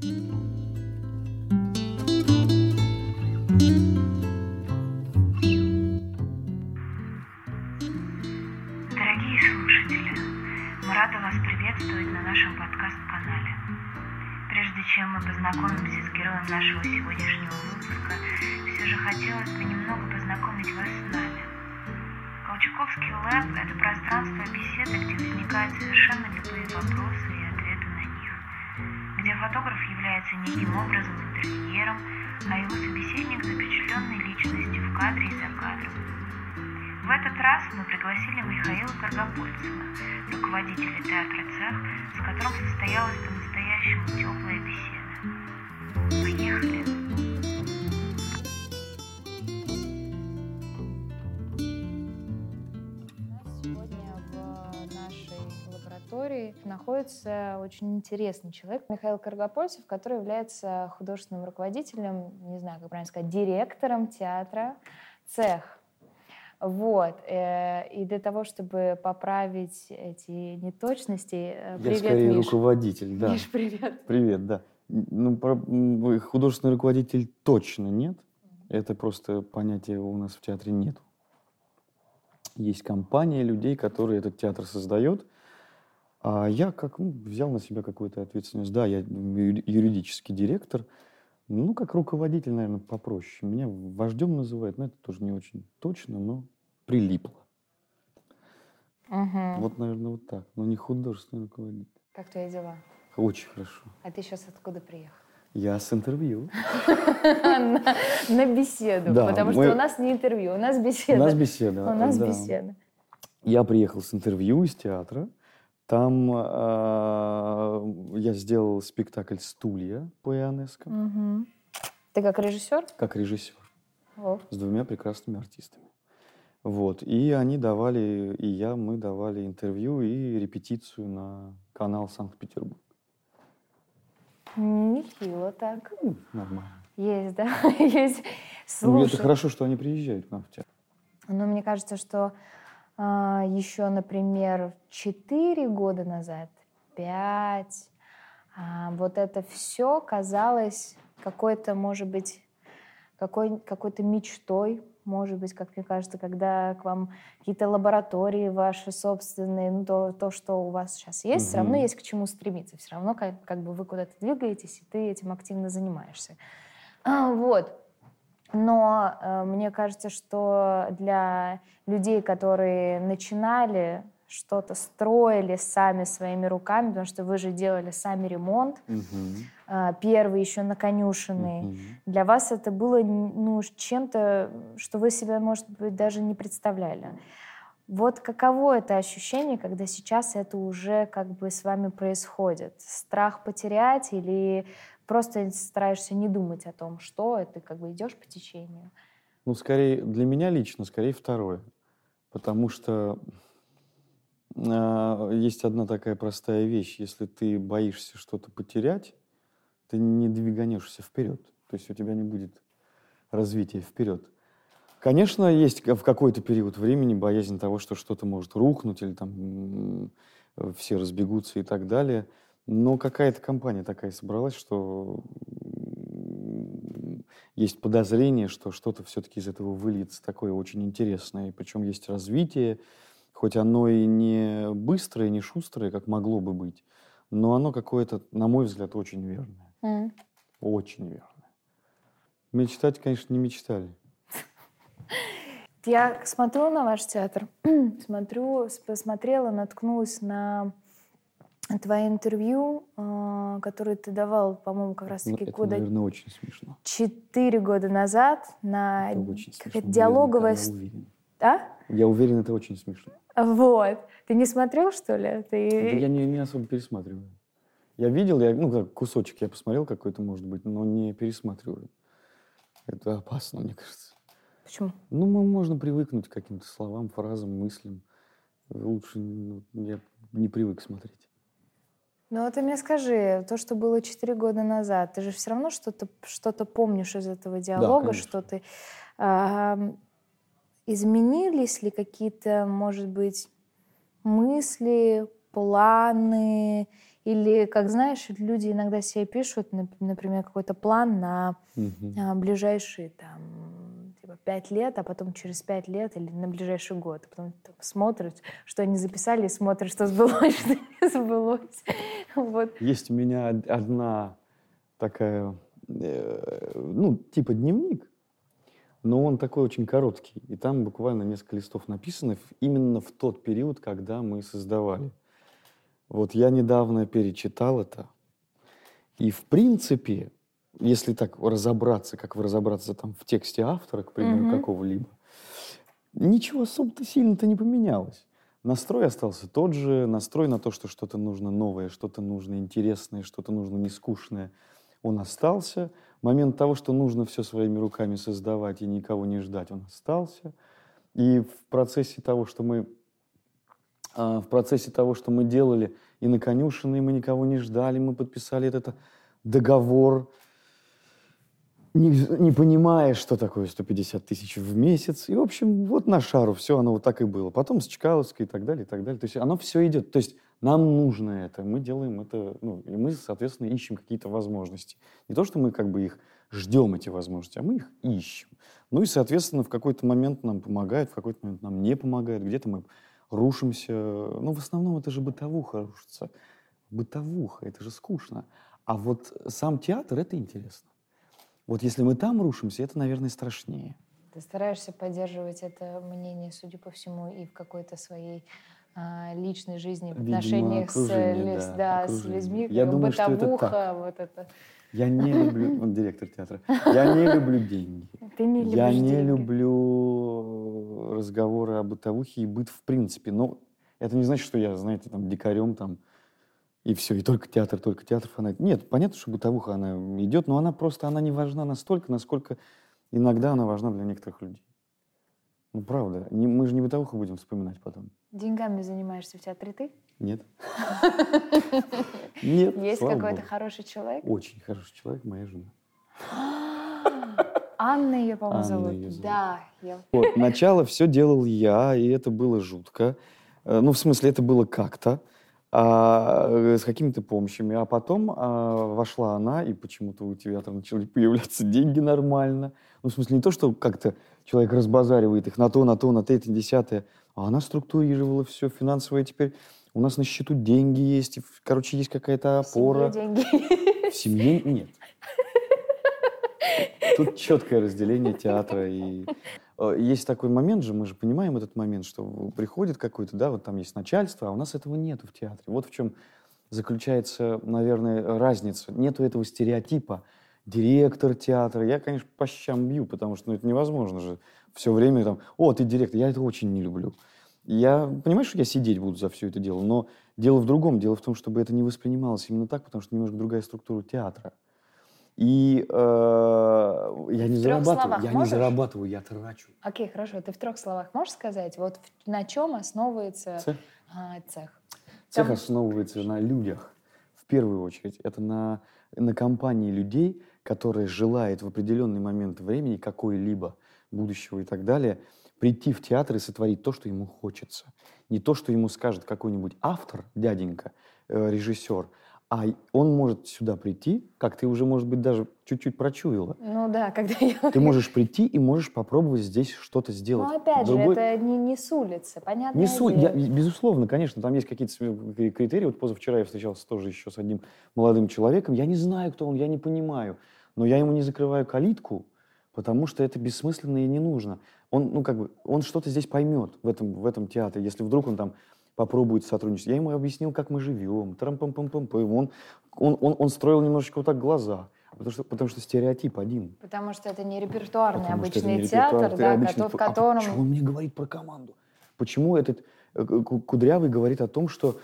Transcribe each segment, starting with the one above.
Дорогие слушатели, мы рады вас приветствовать на нашем подкаст-канале. Прежде чем мы познакомимся с героем нашего сегодняшнего выпуска, все же хотелось бы немного познакомить вас с нами. Колчаковский лэб – это пространство беседы, где возникают совершенно любые вопросы фотограф является неким образом интерьером, а его собеседник – запечатленной личностью в кадре и за кадром. В этот раз мы пригласили Михаила Каргопольцева, руководителя театра «Цех», с которым состоялась по-настоящему теплая беседа. Поехали! Находится очень интересный человек, Михаил Каргопольцев, который является художественным руководителем, не знаю, как правильно сказать, директором театра «Цех». Вот. э, И для того, чтобы поправить эти неточности... э, Я Привет, скорее Миш. руководитель, да. Миш, привет. Привет, да. Ну, про- художественный руководитель точно нет. Это просто понятия у нас в театре нет. Есть компания людей, которые этот театр создает. А я как ну, взял на себя какую-то ответственность. Да, я юридический директор. Ну, как руководитель, наверное, попроще. Меня вождем называют, но это тоже не очень точно, но прилипло. Мгм. Вот, наверное, вот так. Но не художественный руководитель. Как твои дела? Очень хорошо. А ты сейчас откуда приехал? Я с интервью. на, на беседу, Да, потому мы- что у нас не интервью, у нас У беседа. нас беседа. У нас да. беседа. Я приехал с интервью из театра. Там а, я сделал спектакль «Стулья» по Ионеско Мгм. Ты как режиссер? как режиссер О, с двумя прекрасными артистами. Вот. И они давали, и я, мы давали интервью и репетицию на канал Санкт-Петербург. нехило так. Ну, Нормально. Есть, да? Есть. Ну, это Слушай, хорошо, что они приезжают к нам в театр. ну, мне кажется, что еще, например, 4 года назад, 5, вот это все казалось какой-то, может быть, какой, какой-то мечтой, может быть, как мне кажется, когда к вам какие-то лаборатории ваши собственные, ну, то, то что у вас сейчас есть, все равно есть к чему стремиться, все равно как, как бы вы куда-то двигаетесь, и ты этим активно занимаешься. А, Вот. Но э, мне кажется, что для людей, которые начинали что-то строили сами своими руками, потому что вы же делали сами ремонт, э, первый еще на конюшенной, Мгм. для вас это было ну, чем-то, что вы себя, может быть, даже не представляли. Вот каково это ощущение, когда сейчас это уже как бы с вами происходит? Страх потерять или просто стараешься не думать о том, что это, как бы идешь по течению? Ну, скорее, для меня лично, скорее второе. Потому что а, есть одна такая простая вещь. Если ты боишься что-то потерять, ты не двиганешься вперед. То есть у тебя не будет развития вперед. Конечно, есть в какой-то период времени боязнь того, что что-то может рухнуть или там э, все разбегутся и так далее. Но какая-то компания такая собралась, что есть подозрение, что что-то все-таки из этого выльется такое очень интересное. И причем есть развитие, хоть оно и не быстрое, не шустрое, как могло бы быть, но оно какое-то, на мой взгляд, очень верное. М. Очень верное. Мечтать, конечно, не мечтали. Я смотрю на ваш театр, смотрю, посмотрела, наткнулась на твои интервью, э, которые ты давал, по-моему, как Ну, раз-таки это, года наверное, очень смешно. четыре года назад на какая-то смешно. диалоговая... Я уверен. А? Я уверен, это очень смешно. Вот. Ты не смотрел, что ли? Да Я Ты... не, не особо пересматриваю. Я видел, я, ну, как кусочек я посмотрел какой-то, может быть, но не пересматриваю. Это опасно, мне кажется. Почему? Ну, мо- можно привыкнуть к каким-то словам, фразам, мыслям. Лучше ну, я не привык смотреть. Ну, вот ты мне скажи, то, что было четыре года назад, ты же все равно что-то что помнишь из этого диалога, конечно. что ты... ам, изменились ли какие-то, может быть, мысли, планы, Или, как знаешь, люди иногда себе пишут, например, какой-то план на Мгм. ближайшие там типа пять лет, а потом через пять лет или на ближайший год. Потом там смотрят, что они записали, и смотрят, что сбылось, что не сбылось. Вот. Есть у меня од- одна такая, э, ну, типа дневник, но он такой очень короткий. И там буквально несколько листов написано именно в тот период, когда мы создавали. Вот я недавно перечитал это. И в принципе, если так разобраться, как вы разобраться там в тексте автора, к примеру, Мгм. какого-либо, ничего особо-то сильно-то не поменялось. Настрой остался тот же, настрой на то, что что-то нужно новое, что-то нужно интересное, что-то нужно нескучное, он остался. Момент того, что нужно все своими руками создавать и никого не ждать, он остался. И в процессе того, что мы а, в процессе того, что мы делали и на конюшине, мы никого не ждали, мы подписали этот договор, не, не понимая, что такое 150 тысяч в месяц. И, в общем, вот на шару все оно вот так и было. Потом с Чкаловской и так далее, и так далее. То есть оно все идет. То есть нам нужно это, мы делаем это, ну, и мы, соответственно, ищем какие-то возможности. Не то, что мы как бы их ждем, эти возможности, а мы их ищем. Ну и, соответственно, в какой-то момент нам помогает, в какой-то момент нам не помогает, где-то мы рушимся. Ну, в основном это же бытовуха рушится. Бытовуха, это же скучно. А вот сам театр — это интересно. Вот если мы там рушимся, это, наверное, страшнее. Ты стараешься поддерживать это мнение, судя по всему, и в какой-то своей а, личной жизни, в Видимо, отношениях с, лис- да, да, с людьми, Я как думаю, что это бытовуха, так. вот это. Я не люблю... Он директор театра. Я не люблю деньги. Ты не любишь Я не деньги. люблю разговоры о бытовухе и быт в принципе. Но это не значит, что я, знаете, там, дикарем там, и все, и только театр, только театр фанат. Нет, понятно, что бытовуха, она идет, но она просто, она не важна настолько, насколько иногда она важна для некоторых людей. Ну, правда. Не- мы же не бытовуху будем вспоминать потом. Деньгами занимаешься в театре ты? Нет. Нет, Есть какой-то хороший человек? Очень хороший человек, моя жена. Анна ее, по-моему, зовут. Да, Вот, начало все делал я, и это было жутко. Э, Ну, в смысле, это было как-то, а, э, с какими-то помощями. А потом а, вошла она, и почему-то у театра начали появляться деньги нормально. Ну, в смысле, не то, что как-то человек разбазаривает их на то, на то, на то, это, десятое, а она структурировала все финансовое теперь. У нас на счету деньги есть, короче, есть какая-то в семье опора. деньги. В семье нет. Тут четкое разделение театра. И есть такой момент же, мы же понимаем этот момент, что приходит какой-то, да, вот там есть начальство, а у нас этого нету в театре. Вот в чем заключается, наверное, разница. Нету этого стереотипа. Директор театра. Я, конечно, по щам бью, потому что ну, это невозможно же все время там, о, ты директор. Я это очень не люблю. Я понимаю, что я сидеть буду за все это дело, но дело в другом. Дело в том, чтобы это не воспринималось именно так, потому что немножко другая структура театра. И э, я не В зарабатываю, я не можешь? зарабатываю, я трачу. Окей, хорошо. Ты в трех словах можешь сказать, вот на чем основывается Цех, а, цех? цех Там- основывается на людях, в первую очередь. Это на, на компании людей, которая желает в определенный момент времени какой-либо будущего и так далее, прийти в театр и сотворить то, что ему хочется. Не то, что ему скажет какой-нибудь автор, дяденька, э, режиссер, а он может сюда прийти, как ты уже, может быть, даже чуть-чуть прочуяла. Ну да, когда я... Ты можешь прийти и можешь попробовать здесь что-то сделать. Ну опять Другой- же, это не, не с улицы, понятно? Не суть, я- безусловно, конечно, там есть какие-то критерии. Вот позавчера я встречался тоже еще с одним молодым человеком. Я не знаю, кто он, я не понимаю. Но я ему не закрываю калитку, потому что это бессмысленно и не нужно. Он, ну, как бы, он что-то здесь поймет в этом, в этом театре, если вдруг он там попробует сотрудничать. Я ему объяснил, как мы живем, трам пам пам пам он, он, он, он строил немножечко вот так глаза, потому что, потому что стереотип один. Потому что это не репертуарный Потому обычный не театр, репертуар, ты да, обычный в п- а котором... почему он мне говорит про команду? Почему этот э, Ку- Кудрявый говорит о том, что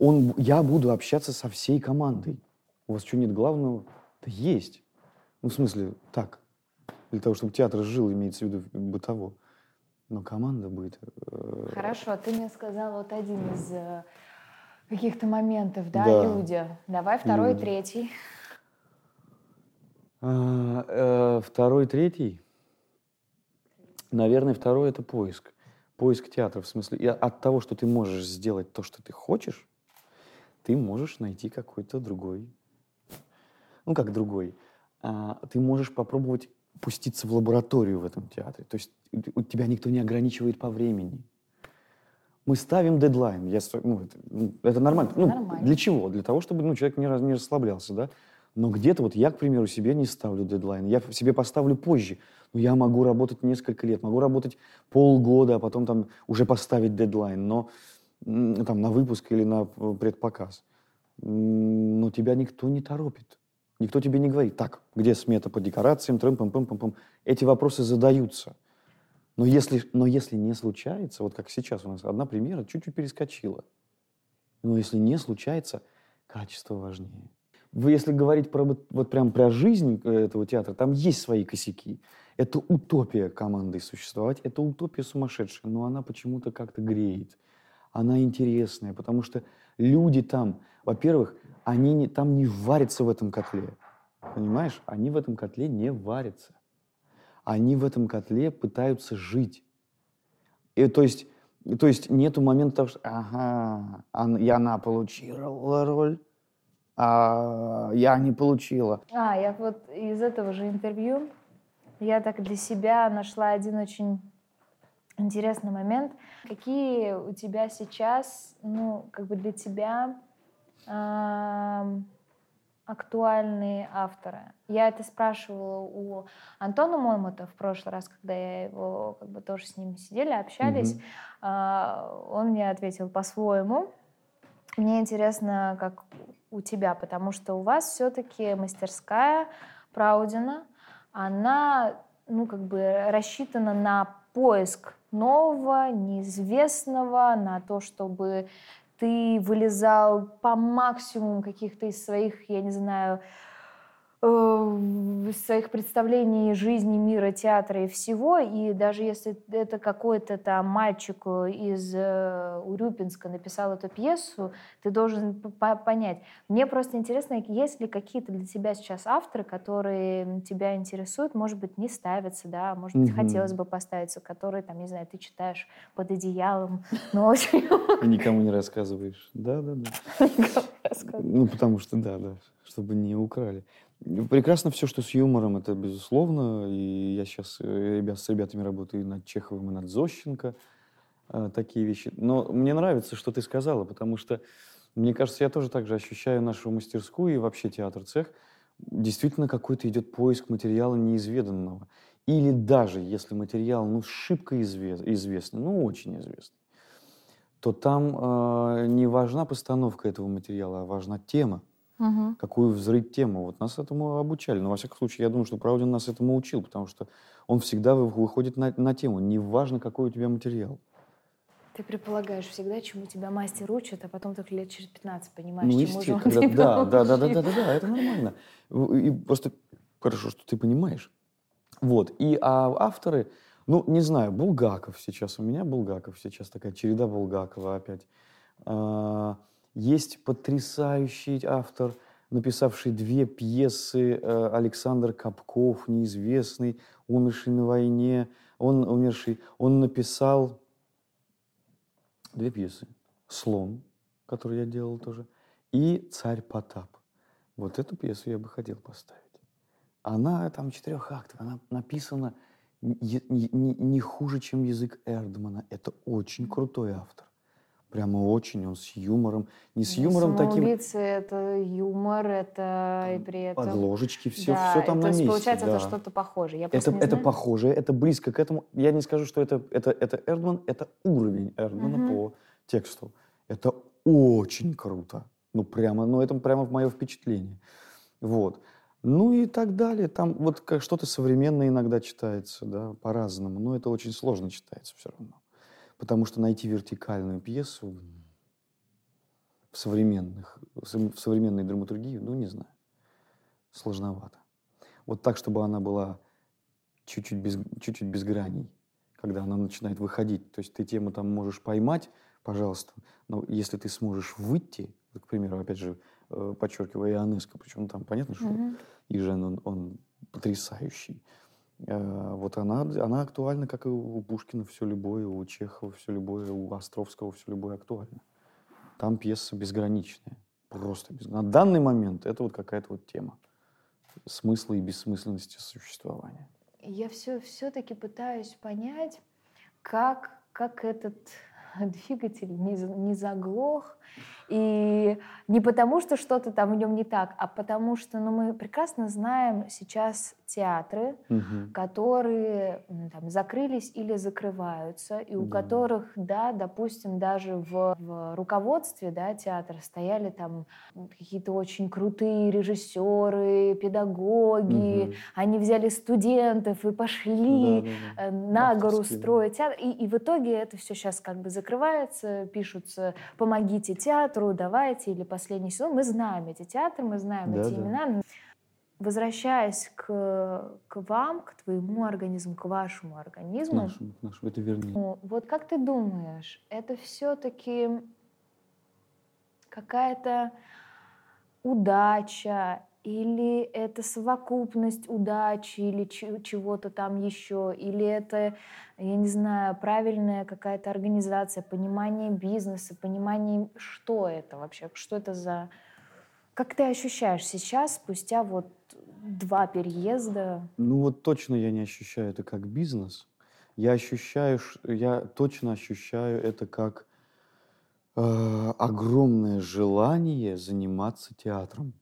он, я буду общаться со всей командой? У вас что, нет главного? Да есть. Ну, в смысле, так. Для того, чтобы театр жил, имеется в виду бытово. Но команда будет... э, Хорошо, ты мне сказал вот один из э, каких-то моментов, да, Да. люди. Давай второй, Люди. третий. А, э, второй, третий? Наверное, второй — это поиск. Поиск театра, в смысле, от того, что ты можешь сделать то, что ты хочешь, ты можешь найти какой-то другой, ну как другой, а, ты можешь попробовать пуститься в лабораторию в этом театре. То есть у тебя никто не ограничивает по времени. Мы ставим дедлайн. Я, ну, это, ну, это нормально. Ну, Нормально. Для чего? Для того, чтобы ну, человек не, раз- не расслаблялся, да? Но где-то вот я, к примеру, себе не ставлю дедлайн. Я себе поставлю позже. Но я могу работать несколько лет, могу работать полгода, а потом там уже поставить дедлайн. Но там на выпуск или на э, предпоказ. Но тебя никто не торопит. Никто тебе не говорит, так, где смета по декорациям, трым пам пам пам пам Эти вопросы задаются. Но если, но если не случается, вот как сейчас у нас одна примера чуть-чуть перескочила. Но если не случается, качество важнее. Вы, если говорить про вот, прям про жизнь э, этого театра, там есть свои косяки. Это утопия командой существовать, это утопия сумасшедшая, но она почему-то как-то греет. Она интересная, потому что люди там, во-первых, они не, там не варятся в этом котле. Понимаешь? Они в этом котле не варятся. Они в этом котле пытаются жить. И, то, есть, то есть нету момента, того, что ага, и она получила роль, а я не получила. А, я вот из этого же интервью я так для себя нашла один очень интересный момент. Какие у тебя сейчас, ну, как бы для тебя актуальные авторы? Я это спрашивала у Антона Момута в прошлый раз, когда я его, как бы тоже с ним сидели, общались. А, Он мне ответил по-своему. Мне интересно, как у тебя, потому что у вас все-таки мастерская Праудина, она, ну, как бы рассчитана на поиск нового, неизвестного, на то, чтобы ты вылезал по максимуму каких-то из своих, я не знаю, своих представлений жизни, мира, театра и всего. И даже если это какой-то там мальчик э, из э, Урюпинска написал эту пьесу, ты должен понять. Мне просто интересно, есть ли какие-то для тебя сейчас авторы, которые тебя интересуют, может быть, не ставятся, да, может быть, Мгм. хотелось бы поставиться, которые, там, не знаю, ты читаешь под одеялом, но очень И никому не рассказываешь. Да, да, да. Ну, потому что, да, да, чтобы не украли. Прекрасно все, что с юмором, это безусловно. И я сейчас ребят, с ребятами работаю и над Чеховым, и над Зощенко. а, Такие вещи. Но мне нравится, что ты сказала, потому что, мне кажется, я тоже так же ощущаю нашу мастерскую и вообще театр-цех. Действительно какой-то идет поиск материала неизведанного. Или даже если материал, ну, шибко изве- известный, ну, очень известный, то там э, не важна постановка этого материала, а важна тема Мгм. какую взрыть тему. Вот нас этому обучали. Но, во всяком случае, я думаю, что Правдин нас этому учил, потому что он всегда вы- выходит на, на тему. Неважно, какой у тебя материал. Ты предполагаешь всегда, чему тебя мастер учит, а потом только лет через 15 понимаешь, ну, чему же он естественно, тебя да, да, да, да, учил. да, да, да, это нормально. И просто хорошо, что ты понимаешь. Вот. И а авторы, ну, не знаю, Булгаков сейчас, у меня Булгаков сейчас, такая череда Булгакова опять. Есть потрясающий автор, написавший две пьесы, э, Александр Капков, неизвестный, умерший на войне. Он умерший, он написал две пьесы. «Слон», который я делал тоже, и «Царь Потап». Вот эту пьесу я бы хотел поставить. Она там четырех актов, она написана не- не- не хуже, чем язык Эрдмана. Это очень крутой автор. Прямо очень, он с юмором. Не с юмором таким, Самоубийцы — это юмор, это и при этом... подложечки, все, Да, все там на месте. получается, да. это что-то похожее. Я Это, это похоже, это близко к этому. Я не скажу, что это, это, это Эрдман, это уровень Эрдмана Мгм. по тексту. Это очень круто. Ну, прямо, ну, это прямо в мое впечатление. Вот. Ну и так далее. Там вот как что-то современное иногда читается, да, по-разному. Но это очень сложно читается все равно. Потому что найти вертикальную пьесу в современных, в сов- в современной драматургии, ну, не знаю, сложновато. Вот так, чтобы она была чуть-чуть без, чуть-чуть без граней, когда она начинает выходить. То есть ты тему там можешь поймать, пожалуйста, но если ты сможешь выйти, к примеру, опять же, э, подчеркивая Ионеско, причем там понятно, что Мгм. Ижен, он, он потрясающий. Э, Вот она, она актуальна, как и у Пушкина все любое, у Чехова все любое, у Островского все любое актуально. Там пьеса безграничная. Просто без... На данный момент это вот какая-то вот тема смысла и бессмысленности существования. Я все, все-таки пытаюсь понять, как, как этот двигатель не, не заглох. И не потому, что что-то там в нем не так, а потому что ну, мы прекрасно знаем сейчас театры, Мгм. которые там, закрылись или закрываются, и у Да. которых, да, допустим, даже в, в руководстве да, театра стояли там какие-то очень крутые режиссеры, педагоги, Мгм. они взяли студентов и пошли Да-да-да. э, на гору да. строить театр. И, и в итоге это все сейчас как бы закрывается, пишутся «помогите театру», «давайте» или «последний сезон». Мы знаем эти театры, мы знаем Да, эти да. имена. Возвращаясь к, к вам, к твоему организму, к вашему К организму, нашему, к нашему, это вернее. ну, вот как ты думаешь, это все-таки какая-то удача или это совокупность удачи или че- чего-то там еще, или это, я не знаю, правильная какая-то организация, понимание бизнеса, понимание, что это вообще, что это за... Как ты ощущаешь сейчас, спустя вот два переезда? Ну вот точно я не ощущаю это как бизнес. Я ощущаю, я точно ощущаю это как э, огромное желание заниматься театром.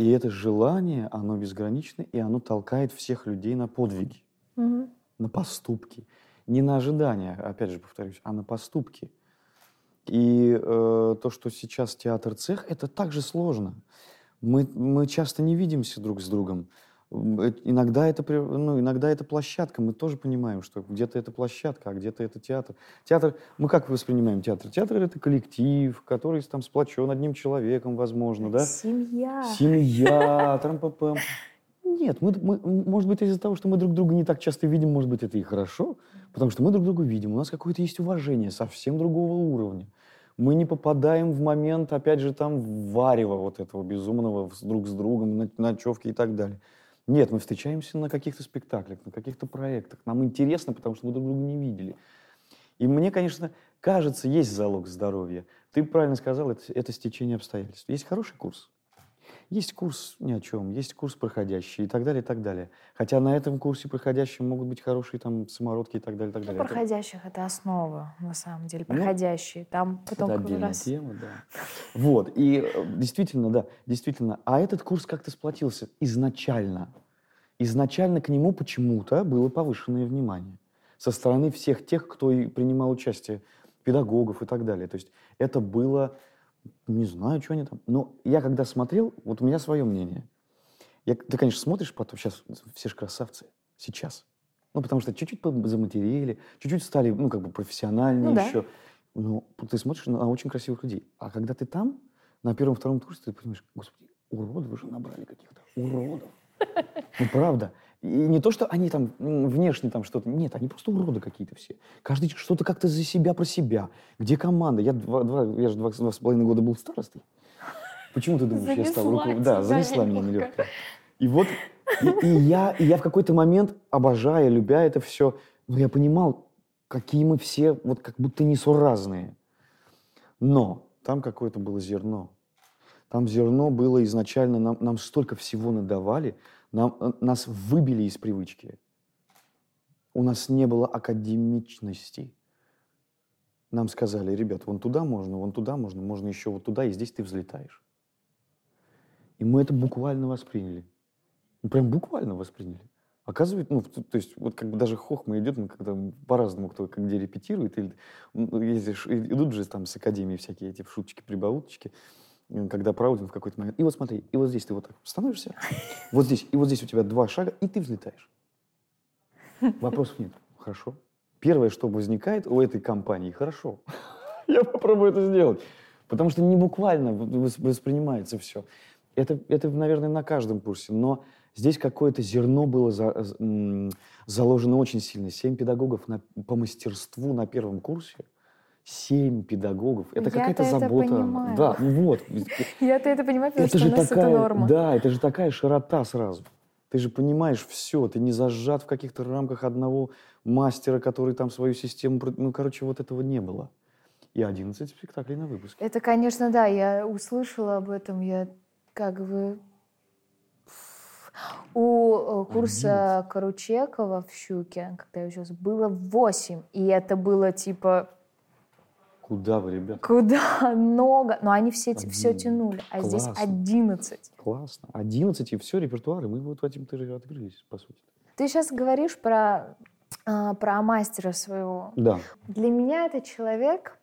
И это желание, оно безгранично, и оно толкает всех людей на подвиги, на поступки. Не на ожидания, опять же повторюсь, а на поступки. И э, то, что сейчас театр-цех, это также сложно. Мы, мы часто не видимся друг с другом. Э, Иногда это, ну, иногда это площадка. Мы тоже понимаем, что где-то это площадка, а где-то это театр. Театр, мы как воспринимаем театр? Театр — это коллектив, который там сплочен одним человеком, возможно, да? Семья. Семья, трам-пам. Нет, мы, мы- может быть, из-за того, что мы друг друга не так часто видим, может быть, это и хорошо, потому что мы друг друга видим, у нас какое-то есть уважение совсем другого уровня. Мы не попадаем в момент, опять же, там, в варево вот этого безумного друг с другом, ночевки и так далее. Нет, мы встречаемся на каких-то спектаклях, на каких-то проектах. Нам интересно, потому что мы друг друга не видели. И мне, конечно, кажется, есть залог здоровья. Ты правильно сказал, это, это стечение обстоятельств. Есть хороший курс, есть курс ни о чем, есть курс проходящий и так далее, и так далее. Хотя на этом курсе проходящем могут быть хорошие там самородки и так далее, и так Ну, далее. Это- проходящих это основа, на самом деле. Ну, Проходящие. Там потом это отдельная раз... тема, да. Вот, и э, действительно, да, действительно. А этот курс как-то сплотился изначально. Изначально к нему почему-то было повышенное внимание со стороны всех тех, кто и принимал участие, педагогов и так далее. То есть это было, не знаю, что они там. Но я когда смотрел, вот у меня свое мнение. Я, ты, конечно, смотришь потом, сейчас все же красавцы, сейчас. Ну, потому что чуть-чуть заматерели, чуть-чуть стали, ну, как бы профессиональнее Ну да. еще. Ну, ты смотришь на очень красивых людей. А когда ты там, на первом-втором курсе, ты понимаешь, господи, уродов вы же набрали каких-то. Уродов. Ну, правда. И не то, что они там внешне там что-то... Нет, они просто уроды какие-то все. Каждый что-то как-то за себя, про себя. Где команда? Я, два, два- я же два, два с половиной года был старостой. Почему ты думаешь, я стал Занесла руководителем? Да, занесла меня нелегко. нелегко. И вот, и, и я, и я в какой-то момент, обожая, любя это все, ну, я понимал, какие мы все вот как будто несуразные. Но там какое-то было зерно. Там зерно было изначально, нам, нам столько всего надавали, нам, э, нас выбили из привычки. У нас не было академичности. Нам сказали, ребят, вон туда можно, вон туда можно, можно еще вот туда, и здесь ты взлетаешь. И мы это буквально восприняли. Ну, прям буквально восприняли. Оказывается, ну, то, есть, вот как бы даже хохма идет, ну, когда по-разному кто как где репетирует, или, и- идут же там с академии всякие эти шуточки, прибауточки, когда проводим в какой-то момент. И вот смотри, и вот здесь ты вот так становишься, вот здесь, и вот здесь у тебя два шага, и ты взлетаешь. Вопросов нет. Хорошо. Первое, что возникает у этой компании, хорошо. Я попробую это сделать. Потому что не буквально вос- воспринимается все. Это, это, наверное, на каждом курсе. Но здесь какое-то зерно было за- заложено очень сильно. Семь педагогов на- по мастерству на первом курсе. Семь педагогов. Это Я-то какая-то это забота. понимаю. Да, вот. Я-то это понимаю, потому Это что же у нас такая, это норма. да, это же такая широта сразу. Ты же понимаешь все, ты не зажат в каких-то рамках одного мастера, который там свою систему... Ну, короче, вот этого не было. и 11 спектаклей на выпуске. Это, конечно, да, я услышала об этом, я как бы... У э, курса Каручекова в «Щуке», когда я училась, было 8, и это было типа Куда вы, ребята? куда много, но они все, все тянули, а здесь Классно. 11. Классно. 11 и все, репертуар, и мы вот же открылись, по сути. Ты сейчас говоришь про, а, про мастера своего. Да. Для меня это человек,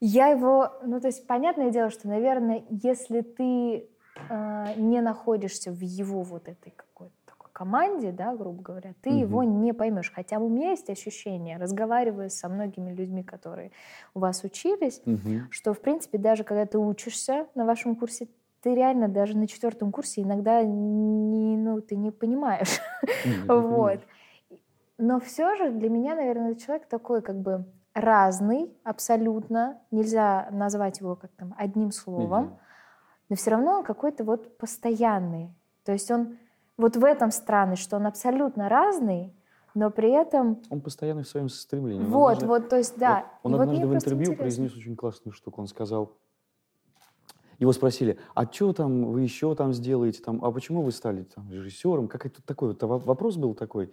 я его, ну то есть понятное дело, что, наверное, если ты э, не находишься в его вот этой какой-то команде, да, грубо говоря, ты Мгм. его не поймешь. Хотя у меня есть ощущение, разговаривая со многими людьми, которые у вас учились, Мгм. что, в принципе, даже когда ты учишься на вашем курсе, ты реально даже на четвертом курсе иногда не, ну, ты не понимаешь. Вот. Но все же для меня, наверное, человек такой как бы разный абсолютно. Нельзя назвать его как там одним словом. Но все равно он какой-то вот постоянный. То есть он вот в этом странность, что он абсолютно разный, но при этом Он постоянно в своем стремлении. Вот, однажды- вот, то есть да. Он И вот однажды мне в интервью интересно. произнес очень классную штуку. Он сказал, его спросили, а что там вы еще там сделаете, там, а почему вы стали там режиссером? Какой-то такой вот во- вопрос был такой.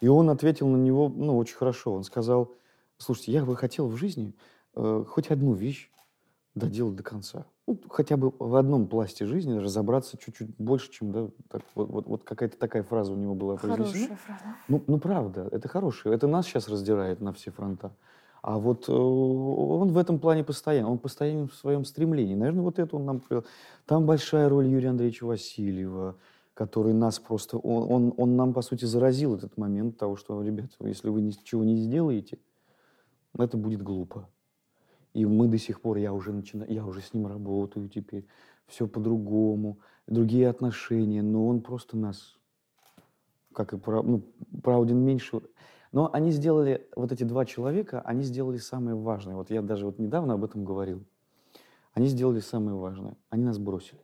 И он ответил на него, ну, очень хорошо. Он сказал, слушайте, я бы хотел в жизни э, хоть одну вещь доделать до конца. Ну, хотя бы в одном пласте жизни разобраться чуть-чуть больше, чем, да, так, вот, вот, вот какая-то такая фраза у него была произнесена. Хорошая фраза. Ну, ну, правда, это хорошее. Это нас сейчас раздирает на все фронта. А вот э, он в этом плане постоянно, он постоянно в своем стремлении. Наверное, вот это он нам. Там большая роль Юрия Андреевича Васильева, который нас просто, он, он, он нам, по сути, заразил этот момент того, что, ребят, если вы ничего не сделаете, это будет глупо. И мы до сих пор, я уже начинаю, я уже с ним работаю теперь, все по-другому, другие отношения, но он просто нас, как и Прав- ну, Правдин меньше. Но они сделали, вот эти два человека, они сделали самое важное. Вот я даже вот недавно об этом говорил. Они сделали самое важное. Они нас бросили.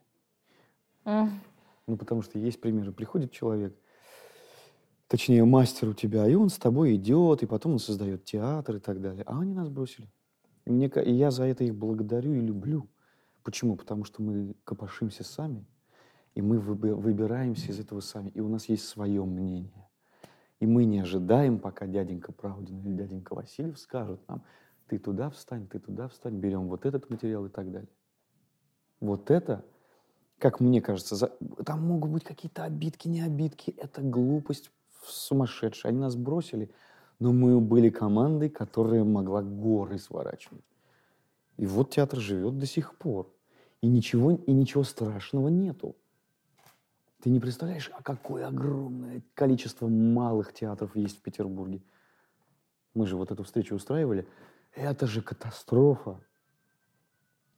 М. Ну, потому что есть примеры. Приходит человек, точнее, мастер у тебя, и он с тобой идет, и потом он создает театр и так далее. А они нас бросили. И, мне, и я за это их благодарю и люблю. Почему? Потому что мы копошимся сами, и мы выби- выбираемся из этого сами, и у нас есть свое мнение. И мы не ожидаем, пока дяденька Правдин или дяденька Васильев скажут нам, ты туда встань, ты туда встань, берем вот этот материал и так далее. Вот это, как мне кажется, за- там могут быть какие-то обидки, не обидки. Это глупость сумасшедшая. Они нас бросили, но мы были командой, которая могла горы сворачивать. И вот театр живет до сих пор. И ничего, и ничего страшного нету. Ты не представляешь, а какое огромное количество малых театров есть в Петербурге. Мы же вот эту встречу устраивали. Это же катастрофа.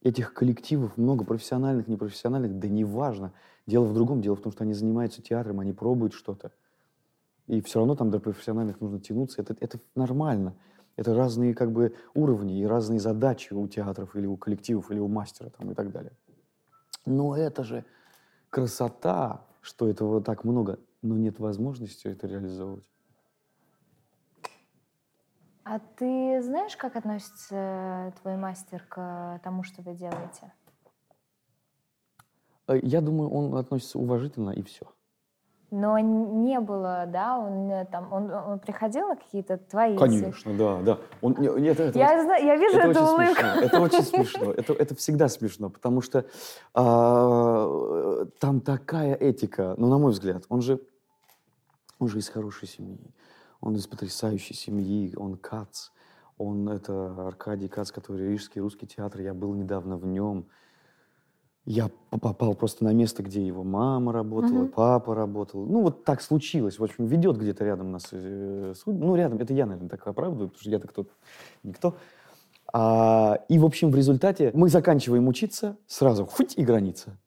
Этих коллективов много, профессиональных, непрофессиональных, да неважно. Дело в другом, дело в том, что они занимаются театром, они пробуют что-то. И все равно там до профессиональных нужно тянуться. Это, это нормально. Это разные как бы уровни и разные задачи у театров или у коллективов, или у мастера там, и так далее. Но это же красота, что этого так много, но нет возможности это реализовывать. А ты знаешь, как относится твой мастер к тому, что вы делаете? Э, Я думаю, он относится уважительно и все. Но не было, да, он э, там, он, он приходил на какие-то твои... Конечно, да, да. Он, не- нет, это, Я, знаю, я вижу это эту улыбку. смешно. Это очень смешно. Это, это всегда смешно, потому что а, там такая этика. Ну, на мой взгляд, он же, он же из хорошей семьи. Он из потрясающей семьи. Он Кац. Он это Аркадий Кац, который Рижский русский театр. Я был недавно в нем. Я попал просто на место, где его мама работала, Мгм. папа работал. Ну, вот так случилось. В общем, ведет где-то рядом нас. э, судьба. Ну, рядом. Это я, наверное, так оправдываю, потому что я-то кто никто. А, и, в общем, в результате мы заканчиваем учиться, сразу хоть и граница.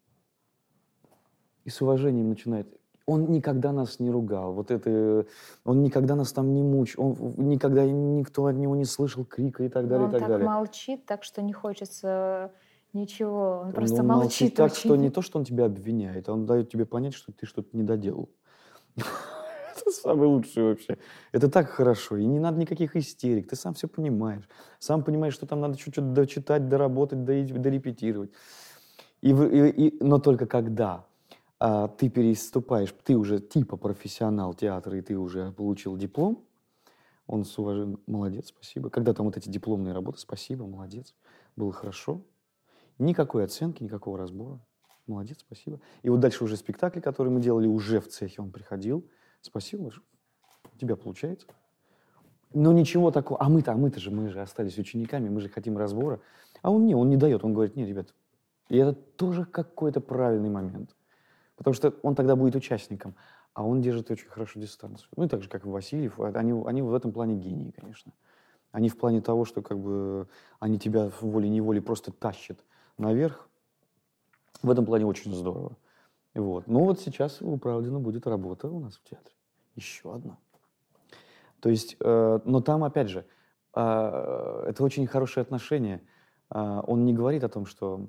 И с уважением начинает. Он никогда нас не ругал. Вот это, он никогда нас там не мучил. Он никогда никто от него не слышал крика и так далее, он и так, так далее. молчит, так что не хочется ничего. Он Он просто молчит молчит так, очень. что не то, что он тебя обвиняет, а он дает тебе понять, что ты что-то не доделал. Это самое лучшее вообще. Это так хорошо. И не надо никаких истерик. Ты сам все понимаешь. Сам понимаешь, что там надо чуть-чуть дочитать, доработать, дорепетировать. И, и, и, но только когда а, ты переступаешь, ты уже типа профессионал театра, и ты уже получил диплом, он с уважением, молодец, спасибо. Когда там вот эти дипломные работы, спасибо, молодец, было хорошо. Никакой оценки, никакого разбора. Молодец, спасибо. И вот дальше уже спектакль, который мы делали уже в цехе, он приходил. Спасибо, у тебя получается. Но ничего такого. А мы-то, а мы-то же, мы же остались учениками, мы же хотим разбора. А он не, он не дает. Он говорит, нет, ребят. И это тоже какой-то правильный момент. Потому что он тогда будет участником, а он держит очень хорошо дистанцию. Ну и так же, как и Васильев. Они, они в этом плане гении, конечно. Они в плане того, что как бы они тебя волей-неволей просто тащат наверх, в этом плане очень здорово. Вот. Ну вот сейчас у Правдина будет работа у нас в театре. Еще одна. То есть, э, но там, опять же, э, это очень хорошие отношения. Э, он не говорит о том, что...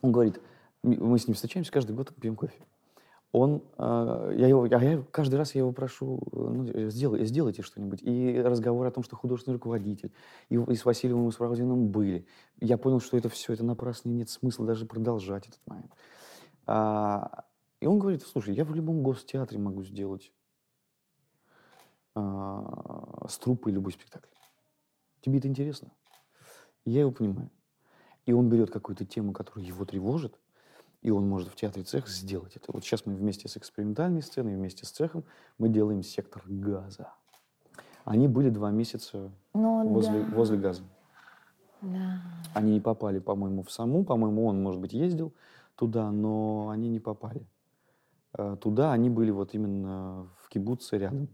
Он говорит, мы с ним встречаемся каждый год, пьем кофе он, э, я его, я, я каждый раз я его прошу, ну, сделай, сделайте что-нибудь. И разговор о том, что художественный руководитель, и, и с Васильевым и с Правдиным были. Я понял, что это все, это напрасно, и нет смысла даже продолжать этот момент. А, и он говорит, слушай, я в любом гостеатре могу сделать а, с труппой любой спектакль. Тебе это интересно? Я его понимаю. И он берет какую-то тему, которая его тревожит, и он может в театре цех сделать это. Вот сейчас мы вместе с экспериментальной сценой, вместе с цехом мы делаем сектор газа. Они были два месяца ну, возле, да. возле газа. Да. Они не попали, по-моему, в саму. По-моему, он, может быть, ездил туда, но они не попали. А, туда они были вот именно в кибуце рядом.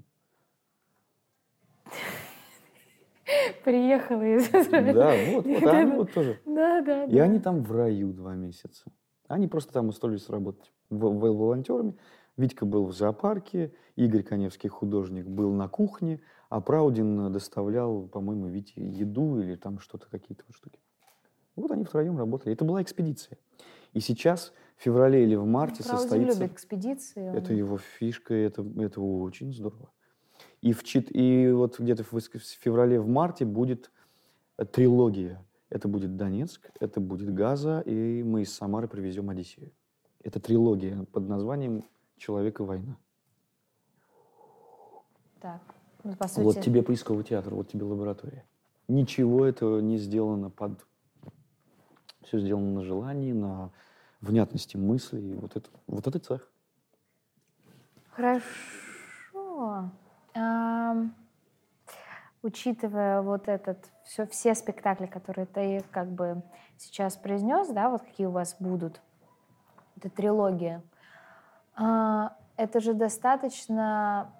Приехала из Да, вот, вот, они вот тоже. Да, да, И они там в раю два месяца. Они просто там устроились работать волонтерами. Витька был в зоопарке, Игорь Коневский, художник, был на кухне, а Праудин доставлял, по-моему, Вите еду или там что-то, какие-то вот штуки. Вот они втроем работали. Это была экспедиция. И сейчас, в феврале или в марте Праудин состоится... любит экспедиции. Он... Это его фишка, это, это очень здорово. И, в, и вот где-то в феврале, в марте будет трилогия это будет Донецк, это будет Газа, и мы из Самары привезем Одиссею. Это трилогия под названием «Человек и война». Так, ну, по сути... Вот тебе поисковый театр, вот тебе лаборатория. Ничего этого не сделано под... Все сделано на желании, на внятности мыслей. Вот это, вот это цех. Хорошо. Учитывая вот этот, все, все спектакли, которые ты как бы сейчас произнес, да, вот какие у вас будут, это трилогия, а, это же достаточно,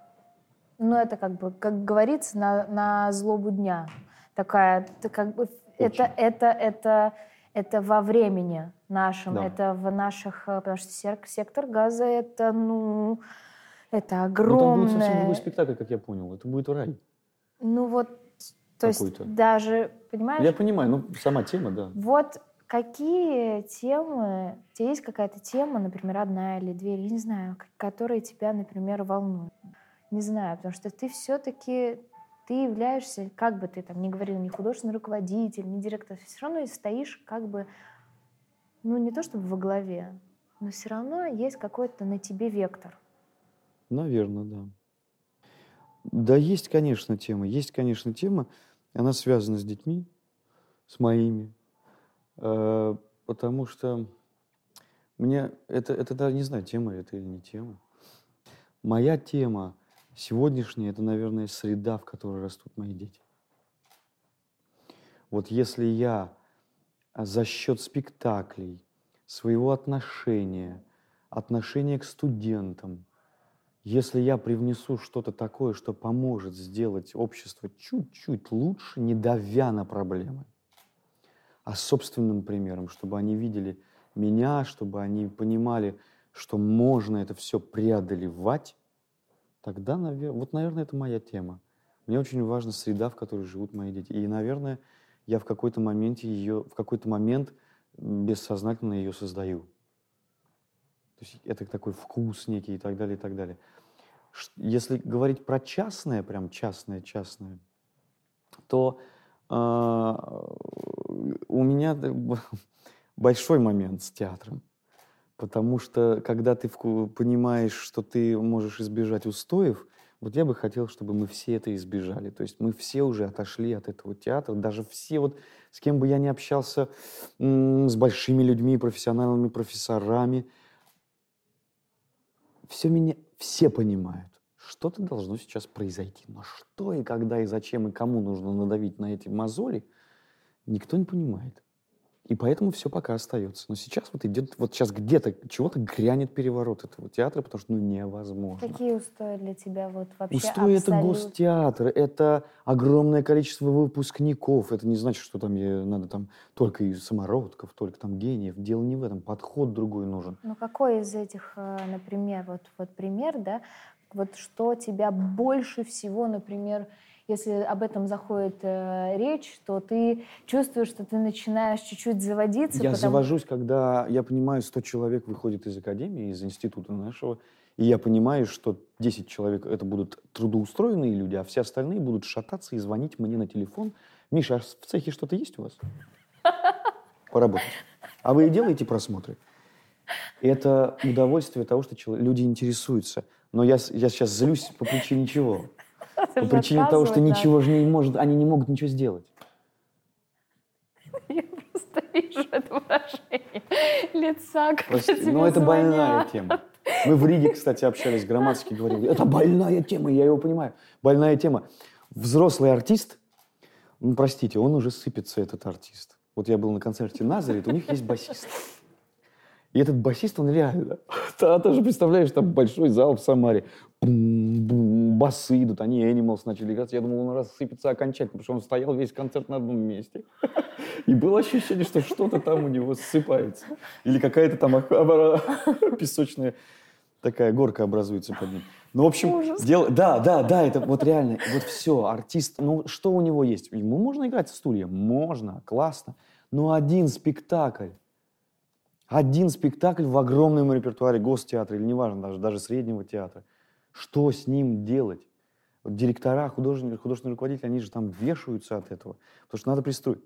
ну это как бы, как говорится, на, на злобу дня. Такая, это как бы, это, это, это, это во времени нашем, да. это в наших, э, потому что сектор газа это, ну, это огромное. Но там будет совсем другой спектакль, как я понял. Это будет рай. Ну вот, то есть даже, понимаешь? Я понимаю, ну сама тема, да. Вот какие темы, у тебя есть какая-то тема, например, одна или две, я не знаю, которые тебя, например, волнуют? Не знаю, потому что ты все-таки ты являешься, как бы ты там ни говорил, не художественный руководитель, не директор, все равно стоишь как бы, ну не то чтобы во главе, но все равно есть какой-то на тебе вектор. Наверное, да. Да, есть, конечно, тема. Есть, конечно, тема. Она связана с детьми, с моими. Э, потому что мне это, это даже не знаю, тема это или не тема. Моя тема сегодняшняя – это, наверное, среда, в которой растут мои дети. Вот если я за счет спектаклей, своего отношения, отношения к студентам – если я привнесу что-то такое, что поможет сделать общество чуть-чуть лучше, не давя на проблемы, а собственным примером, чтобы они видели меня, чтобы они понимали, что можно это все преодолевать, тогда, наверное, вот, наверное, это моя тема. Мне очень важна среда, в которой живут мои дети. И, наверное, я в какой-то моменте ее, в какой-то момент бессознательно ее создаю. То есть это такой вкус некий и так далее, и так далее. Если говорить про частное, прям частное, частное, то а, у меня большой момент с театром. Потому что, когда ты понимаешь, что ты можешь избежать устоев, вот я бы хотел, чтобы мы все это избежали. То есть мы все уже отошли от этого театра. Даже все, вот с кем бы я ни общался, с большими людьми, профессиональными профессорами, все меня, все понимают, что-то должно сейчас произойти. Но что и когда и зачем и кому нужно надавить на эти мозоли, никто не понимает. И поэтому все пока остается. Но сейчас вот идет, вот сейчас где-то чего-то грянет переворот этого театра, потому что ну невозможно. Какие устои для тебя вот вообще Устой это абсолют- гостеатр, это огромное количество выпускников. Это не значит, что там надо там только и самородков, только там гениев. Дело не в этом, подход другой нужен. Ну какой из этих, э, например, вот, вот пример, да, вот что тебя больше всего, например, если об этом заходит э, речь, то ты чувствуешь, что ты начинаешь чуть-чуть заводиться. Я потому- завожусь, когда я понимаю, 100 человек выходит из академии, из института нашего, и я понимаю, что 10 человек это будут трудоустроенные люди, а все остальные будут шататься и звонить мне на телефон. Миша, а в цехе что-то есть у вас? Поработать. А вы делаете просмотры? Это удовольствие того, что люди интересуются. Но я, я сейчас злюсь по причине чего? По же причине того, что надо. ничего же не может, они не могут ничего сделать. Я просто вижу это выражение лица, когда Прости, но это больная звонят. тема. Мы в Риге, кстати, общались, Громадский говорил, это больная тема, я его понимаю. Больная тема. Взрослый артист, ну, простите, он уже сыпется, этот артист. Вот я был на концерте Назарит, у них есть басист. И этот басист, он реально... Ты тоже представляешь, там большой зал в Самаре. Басы идут, они Animals начали играть. Я думал, он рассыпется окончательно, потому что он стоял весь концерт на одном месте. И было ощущение, что что-то там у него ссыпается. Или какая-то там песочная такая горка образуется под ним. Ну, в общем, Ужас. дело... Да, да, да, это вот реально, вот все, артист, ну, что у него есть? Ему можно играть в стулья? Можно, классно. Но один спектакль, один спектакль в огромном репертуаре гостеатра, или неважно, даже, даже среднего театра. Что с ним делать? Вот директора, художники, художественные руководители, они же там вешаются от этого. Потому что надо пристроить.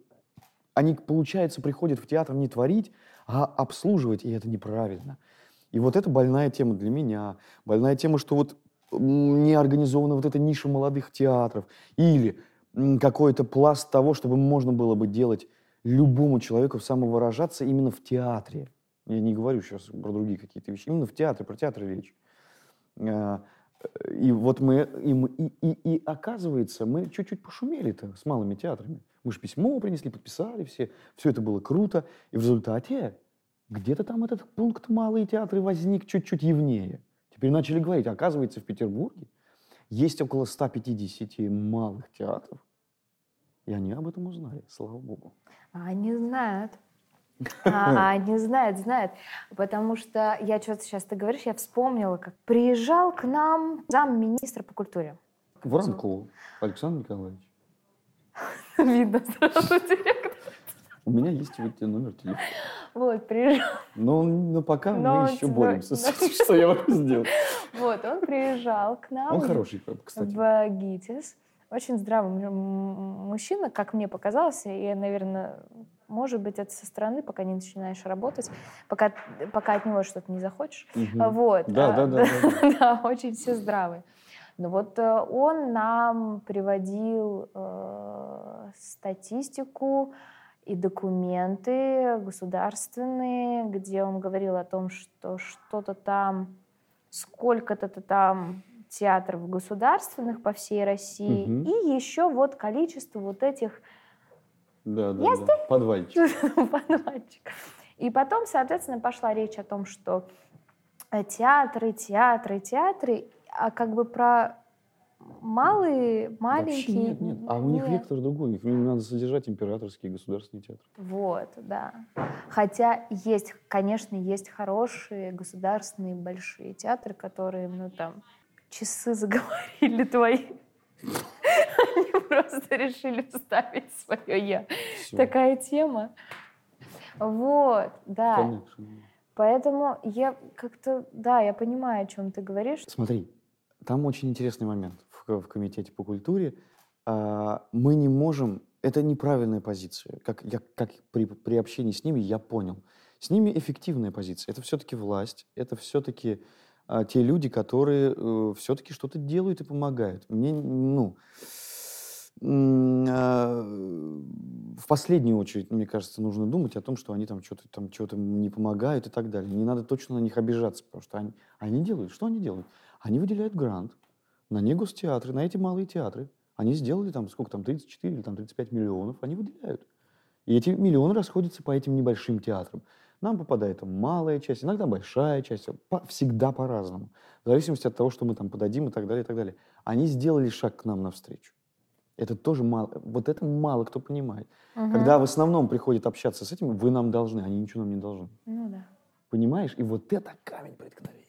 Они, получается, приходят в театр не творить, а обслуживать, и это неправильно. И вот это больная тема для меня. Больная тема, что вот не организована вот эта ниша молодых театров. Или какой-то пласт того, чтобы можно было бы делать любому человеку самовыражаться именно в театре. Я не говорю сейчас про другие какие-то вещи. Именно в театре, про театр речь. А, э, И вот мы, и, и, и оказывается, мы чуть-чуть пошумели-то с малыми театрами. Мы же письмо принесли, подписали все, все это было круто. И в результате где-то там этот пункт «малые театры» возник чуть-чуть явнее. Теперь начали говорить, оказывается, в Петербурге есть около 150 малых театров. И они об этом узнали, слава богу. А Они знают. А, Они знают, знают. Потому что я что-то сейчас ты говоришь, я вспомнила, как приезжал к нам замминистра по культуре. Воронков Александр Николаевич. Видно сразу директор. У меня есть вот номер телефона. Вот, приезжал. Но, но пока Но мы еще боремся с этим, что я могу сделать. Вот, он приезжал к нам. Он хороший, кстати. в ГИТИС. Очень здравый мужчина, как мне показалось, и, наверное, может быть, это со стороны, пока не начинаешь работать, пока, пока от него что-то не захочешь. Мгм. Вот. Да, а, да, да, да. да, очень все здравые. Но вот э, он нам приводил э, статистику и документы государственные, где он говорил о том, что что-то там, сколько-то там театров государственных по всей России, Мгм. и еще вот количество вот этих Да, да, да. Подвальчик. подвальчиков. И потом, соответственно, пошла речь о том, что э, театры, театры, театры, а как бы про малые, Вообще маленькие... нет, нет. А у них нет. вектор другой. Их надо содержать императорский государственный театр. Вот, да. Хотя есть, конечно, есть хорошие государственные большие театры, которые, ну там, часы заговорили твои. Они просто решили вставить свое я. Всё. Такая тема. Вот, да. Конечно. Поэтому я как-то, да, я понимаю, о чем ты говоришь. Смотри, там очень интересный момент в, в комитете по культуре. А, мы не можем, это неправильная позиция. Как, я, как при, при общении с ними я понял. С ними эффективная позиция. Это все-таки власть, это все-таки а, те люди, которые э, все-таки что-то делают и помогают. Мне, ну, а, в последнюю очередь, мне кажется, нужно думать о том, что они там что-то там что-то не помогают и так далее. Не надо точно на них обижаться, потому что они, они делают. Что они делают? Они выделяют грант на негостеатры, на эти малые театры. Они сделали там, сколько там, 34 или там 35 миллионов, они выделяют. И эти миллионы расходятся по этим небольшим театрам. Нам попадает малая часть, иногда большая часть, по, всегда по-разному. В зависимости от того, что мы там подадим и так далее, и так далее. Они сделали шаг к нам навстречу. Это тоже мало, вот это мало кто понимает. Угу. Когда в основном приходит общаться с этим, вы нам должны, они ничего нам не должны. Ну да. Понимаешь? И вот это камень преткновения.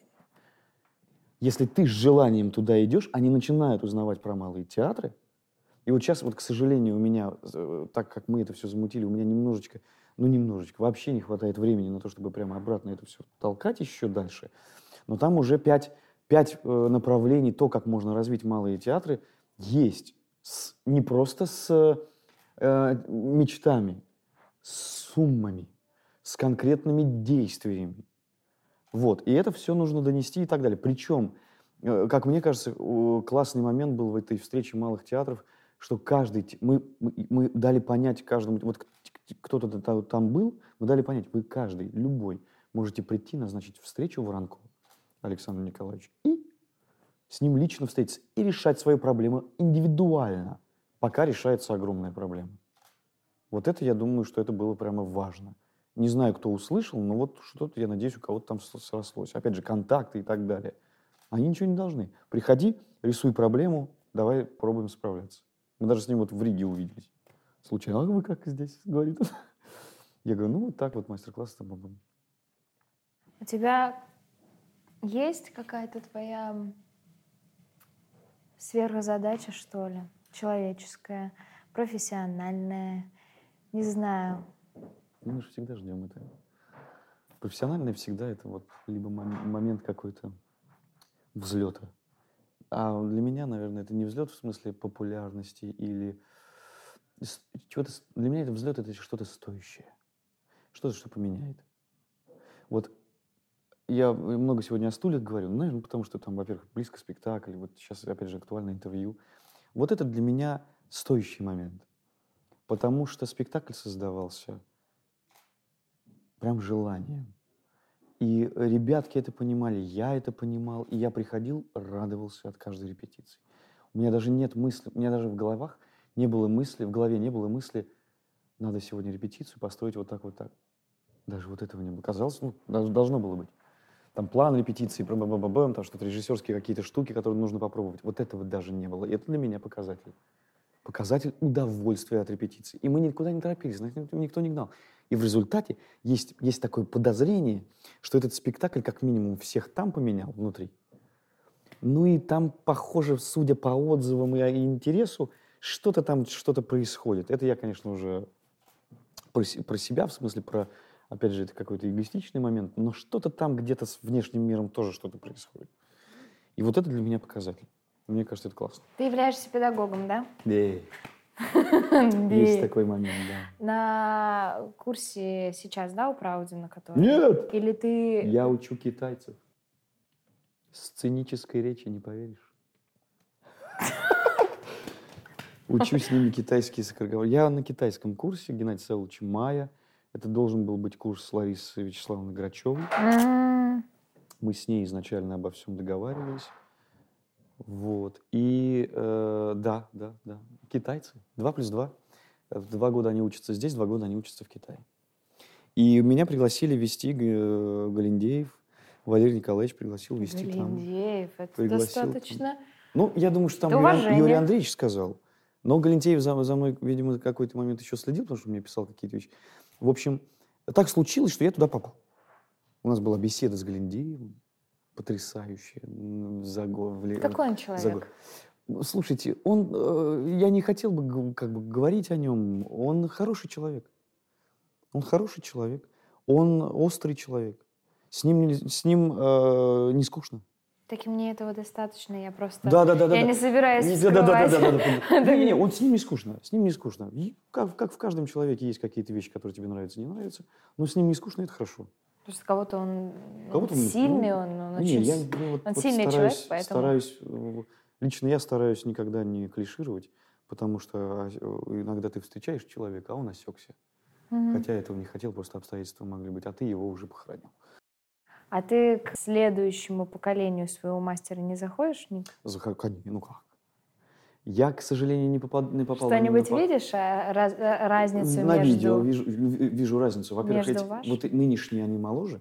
Если ты с желанием туда идешь, они начинают узнавать про малые театры. И вот сейчас, вот, к сожалению, у меня, э, так как мы это все замутили, у меня немножечко, ну немножечко, вообще не хватает времени на то, чтобы прямо обратно это все толкать еще дальше. Но там уже пять, пять э, направлений, то, как можно развить малые театры, есть с, не просто с э, мечтами, с суммами, с конкретными действиями. Вот. И это все нужно донести и так далее. Причем, э, как мне кажется, классный момент был в этой встрече малых театров, что каждый, мы, мы, мы дали понять каждому, вот кто-то там был, мы дали понять, вы каждый, любой, можете прийти, назначить встречу Воронкову Александру Николаевичу и с ним лично встретиться и решать свои проблемы индивидуально, пока решается огромная проблема. Вот это, я думаю, что это было прямо важно. Не знаю, кто услышал, но вот что-то, я надеюсь, у кого-то там срослось. Опять же, контакты и так далее. Они ничего не должны. Приходи, рисуй проблему, давай пробуем справляться. Мы даже с ним вот в Риге увиделись. Случайно, а вы как здесь, говорит. Я говорю, ну вот так вот мастер-класс с У тебя есть какая-то твоя сверхзадача, что ли, человеческая, профессиональная, не знаю. Ну, мы же всегда ждем это. Профессиональное всегда это вот либо момент какой-то взлета. А для меня, наверное, это не взлет в смысле популярности или чего-то. Для меня это взлет это что-то стоящее, что-то, что поменяет. Вот я много сегодня о стульях говорю, ну, наверное, потому что там, во-первых, близко спектакль, вот сейчас, опять же, актуальное интервью. Вот это для меня стоящий момент. Потому что спектакль создавался прям желанием. И ребятки это понимали, я это понимал, и я приходил, радовался от каждой репетиции. У меня даже нет мысли, у меня даже в головах не было мысли, в голове не было мысли, надо сегодня репетицию построить вот так, вот так. Даже вот этого не было. Казалось, ну, должно было быть там план репетиции, бэм -бэм -бэм, там что-то режиссерские какие-то штуки, которые нужно попробовать. Вот этого даже не было. И это для меня показатель. Показатель удовольствия от репетиции. И мы никуда не торопились, никто, никто не гнал. И в результате есть, есть такое подозрение, что этот спектакль как минимум всех там поменял внутри. Ну и там, похоже, судя по отзывам и интересу, что-то там, что-то происходит. Это я, конечно, уже про, про себя, в смысле про Опять же, это какой-то эгоистичный момент, но что-то там где-то с внешним миром тоже что-то происходит. И вот это для меня показатель. Мне кажется, это классно. Ты являешься педагогом, да? Да. Есть такой момент, да. На курсе сейчас, да, у Праудина, который? Нет! Или ты... Я учу китайцев. Сценической речи не поверишь. Учу с ними китайские скороговорки. Я на китайском курсе Геннадий Савлович Майя. Это должен был быть курс с Ларисой Вячеславовной Грачевой. Мы с ней изначально обо всем договаривались. Вот. И э, да, да, да. Китайцы. Два плюс два. Два года они учатся здесь, два года они учатся в Китае. И меня пригласили вести э, Галиндеев. Валерий Николаевич пригласил вести Галиндеев, там. это пригласил, достаточно... Ну, я думаю, что там Юрий, Юрий Андреевич сказал. Но Галентеев за, за мной, видимо, какой-то момент еще следил, потому что мне писал какие-то вещи. В общем, так случилось, что я туда попал. У нас была беседа с Галендеевым, потрясающая. За год, Какой он человек? За Слушайте, он, э, я не хотел бы как бы говорить о нем. Он хороший человек. Он хороший человек. Он острый человек. С ним, с ним э, не скучно. Так и мне этого достаточно, я просто... Да, да, да, да. я да. не собираюсь да, да, да, да, да, скрывать. да, да. Не, не, он с ним не скучно, с ним не скучно. И как, как в каждом человеке есть какие-то вещи, которые тебе нравятся, не нравятся, но с ним не скучно, это хорошо. Просто кого-то он Кого-то он- сильный, ну, он, он Не, очень... я ну, вот- он вот сильный стараюсь, человек, поэтому- стараюсь, лично я стараюсь никогда не клишировать, потому что иногда ты встречаешь человека, а он осекся. Мгм. Хотя этого не хотел, просто обстоятельства могли быть, а ты его уже похоронил. А ты к следующему поколению своего мастера не заходишь, Ник? Ну как? Я, к сожалению, не, попал, не попал... Что-нибудь по- видишь, а, раз- э, разницу На между... видео вижу, ви- вижу разницу. Во-первых, эти- вот нынешние они моложе.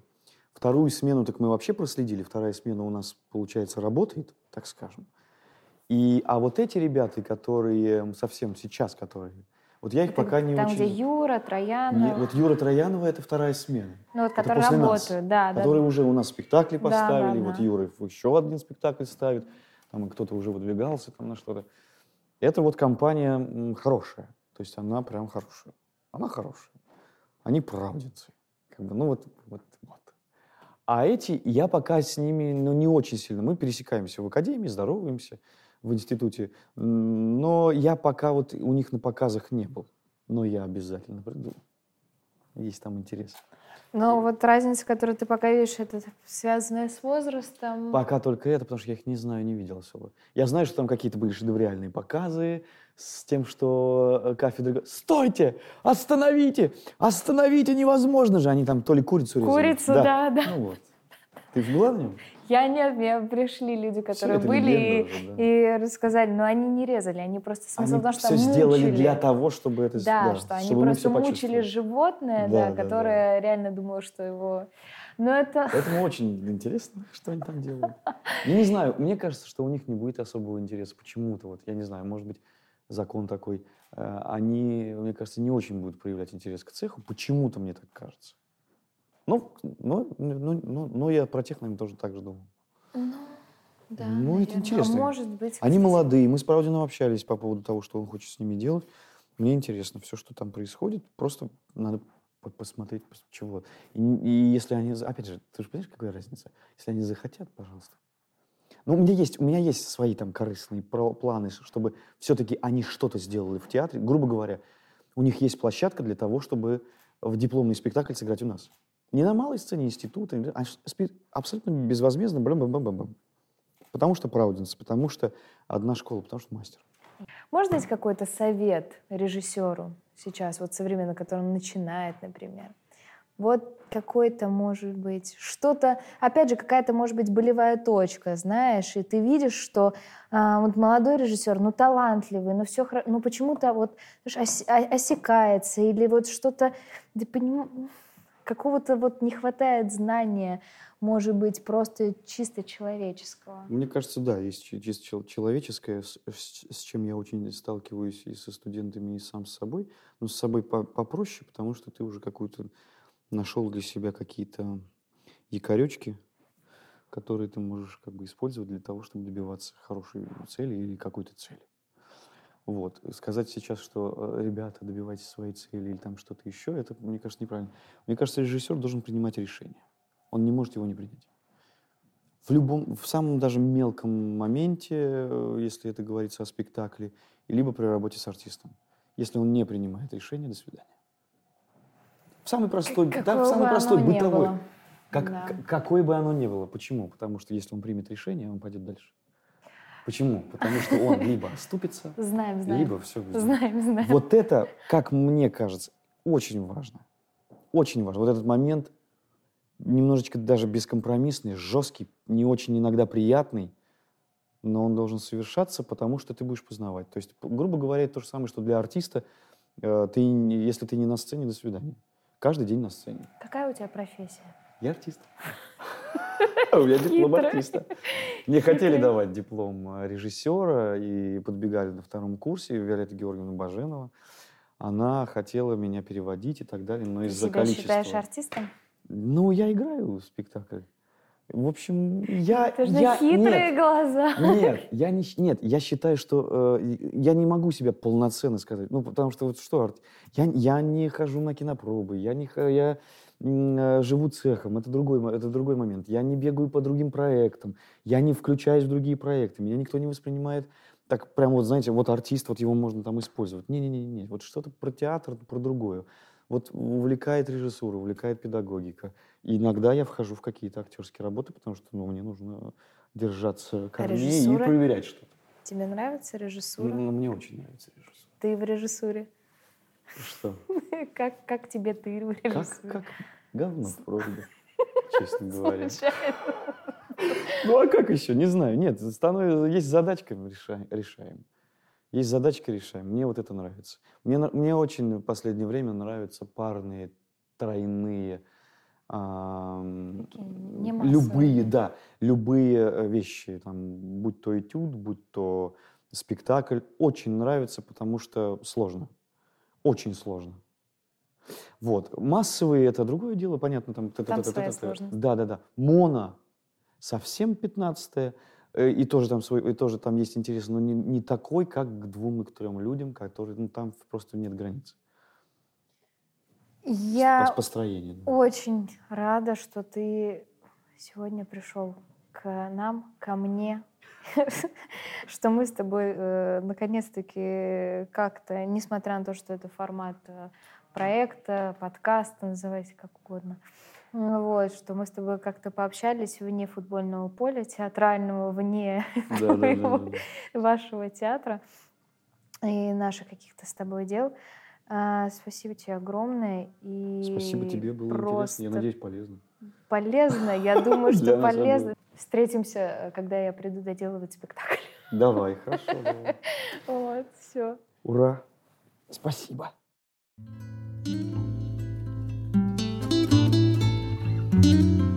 Вторую смену так мы вообще проследили. Вторая смена у нас, получается, работает, так скажем. И, а вот эти ребята, которые совсем сейчас, которые... Вот я их Это пока не Там, очень... где Юра, Троянов, Не- вот Юра Троянова — это вторая смена. ну вот, которые после нас, работают, да, да. которые уже у нас спектакли Да, да, поставили. вот да. Юра еще один спектакль ставит. Там кто-то уже выдвигался там на что-то. Это вот компания хорошая. То есть она прям хорошая. Она хорошая. Они правдинцы. Как бы, ну вот, вот, вот. А эти, я пока с ними ну, не очень сильно. Мы пересекаемся в академии, здороваемся в институте. Но я пока вот у них на показах не был. Но я обязательно приду. Есть там интерес. Но вот разница, которую ты пока видишь, это связанная с возрастом. Пока только это, потому что я их не знаю, не видел особо. Я знаю, что там какие-то были шедевриальные показы с тем, что э, кафедра... Стойте! Остановите! Остановите! Невозможно же! Они там то ли курицу резали. Курицу, да, да. Ну вот. Ты была в нем? Я нет, мне пришли люди, которые были и, уже, да. и рассказали, но они не резали, они просто смысл Они в том, что все там сделали мучили. для того, чтобы это... Да, что они просто мучили животное, Да, да, да, да. которое реально думало, что его... Но это... Поэтому очень интересно, что они там делают. Я не знаю, мне кажется, что у них не будет особого интереса почему-то. Вот, я не знаю, может быть, закон такой. Э, Они, мне кажется, не очень будут проявлять интерес к цеху. Почему-то мне так кажется. Ну, ну, ну, ну, ну, я про тех, наверное, тоже так же думал. Ну, да, Ну, это наверное. интересно. А может быть... Они молодые, мы с Правдином общались по поводу того, что он хочет с ними делать. Мне интересно все, что там происходит. Просто надо по- посмотреть, пос- чего. И, и если они... Опять же, ты же понимаешь, какая разница? Если они захотят, пожалуйста. Ну, у меня есть, у меня есть свои там корыстные планы, чтобы все-таки они что-то сделали в театре. Грубо говоря, у них есть площадка для того, чтобы в дипломный спектакль сыграть у нас. Не на малой сцене института, а ш- спи- абсолютно безвозмездно. Бэм -бэм -бэм -бэм. Потому что правдинцы, потому что одна школа, потому что мастер. Можешь дать какой-то совет режиссеру сейчас, вот современно, который он начинает, например? Вот какой-то, может быть, что-то, опять же, какая-то, может быть, болевая точка, знаешь, и ты видишь, что а, вот молодой режиссер, ну, талантливый, но все, ну, почему-то вот ос- осекается, или вот что-то, ты поним- какого-то вот не хватает знания, может быть, просто чисто человеческого. Мне кажется, да, есть чи- чисто чел- человеческое, с, чем я очень сталкиваюсь и со студентами, и сам с собой. Но с собой по- попроще, потому что ты уже какую-то нашел для себя какие-то якоречки, которые ты можешь как бы использовать для того, чтобы добиваться хорошей цели или какой-то цели. Вот. Сказать сейчас, что э, ребята, добивайтесь своей цели или там что-то еще, это, мне кажется, неправильно. Мне кажется, режиссер должен принимать решение. Он не может его не принять. В любом, в самом даже мелком моменте, э, если это говорится о спектакле, либо при работе с артистом. Если он не принимает решение, до свидания. В самый простой, да, Какого в самый простой бытовой. Как, Да. к- какой бы оно ни было. Почему? Потому что если он примет решение, он пойдет дальше. Почему? Потому что он либо оступится, Знаем, знаем. либо все. Знаем, знаем. Вот это, как мне кажется, очень важно. Очень важно. Вот этот момент немножечко даже бескомпромиссный, жесткий, не очень иногда приятный, но он должен совершаться, потому что ты будешь познавать. То есть, грубо говоря, это то же самое, что для артиста, э, ты, если ты не на сцене, до свидания. Каждый день на сцене. Какая у тебя профессия? Я артист. У меня диплом артиста. Мне хотели давать диплом э, режиссера, и подбегали на втором курсе Виолетта Георгиевна Баженова. Она хотела меня переводить и так далее, но Ты из-за себя количества... считаешь артистом? Ну, я играю в спектакль. В общем, я... Это же я- хитрые нет, глаза. нет, я не, нет, я считаю, что э, я не могу себя полноценно сказать. Ну, потому что вот что, я, я не хожу на кинопробы, я не, я живу цехом, это другой, это другой момент. Я не бегаю по другим проектам, я не включаюсь в другие проекты, меня никто не воспринимает так прям вот, знаете, вот артист, вот его можно там использовать. Не-не-не, вот что-то про театр, про другое. Вот увлекает режиссура, увлекает педагогика. И иногда я вхожу в какие-то актерские работы, потому что ну, мне нужно держаться корней режиссура? и проверять что-то. Тебе нравится режиссура? Ну, мне очень нравится режиссура. Ты в режиссуре? Что? Как, как тебе ты? Как, как говно в просьбе, честно говоря. Случайно. Ну а как еще? Не знаю. Нет, становится, есть задачка, решаем, решаем. Есть задачка, решаем. Мне вот это нравится. Мне, мне очень в последнее время нравятся парные, тройные, а, любые, да, любые э, вещи, там, будь то этюд, будь то спектакль, очень нравится, потому что сложно, очень сложно. Вот. Массовые это другое дело, понятно. Там, там своя сложность. Да, да, да. Моно совсем 15 э, и тоже там свой, и тоже там есть интерес, но не, не такой, как к двум и к трем людям, которые, ну, там просто нет границ. Я построению. очень рада, что ты сегодня пришел к нам, ко мне, что мы с тобой э, наконец-таки как-то, несмотря на то, что это формат э, проекта, подкаста, называйте как угодно, вот, что мы с тобой как-то пообщались вне футбольного поля, театрального, вне да, моего, да, да, вашего театра и наших каких-то с тобой дел. А, спасибо тебе огромное. И спасибо тебе, было интересно. Я надеюсь, полезно. Полезно, я думаю, что полезно. Встретимся, э, когда я приду доделывать спектакль. Давай, хорошо. Вот, все. Ура. Спасибо. thank you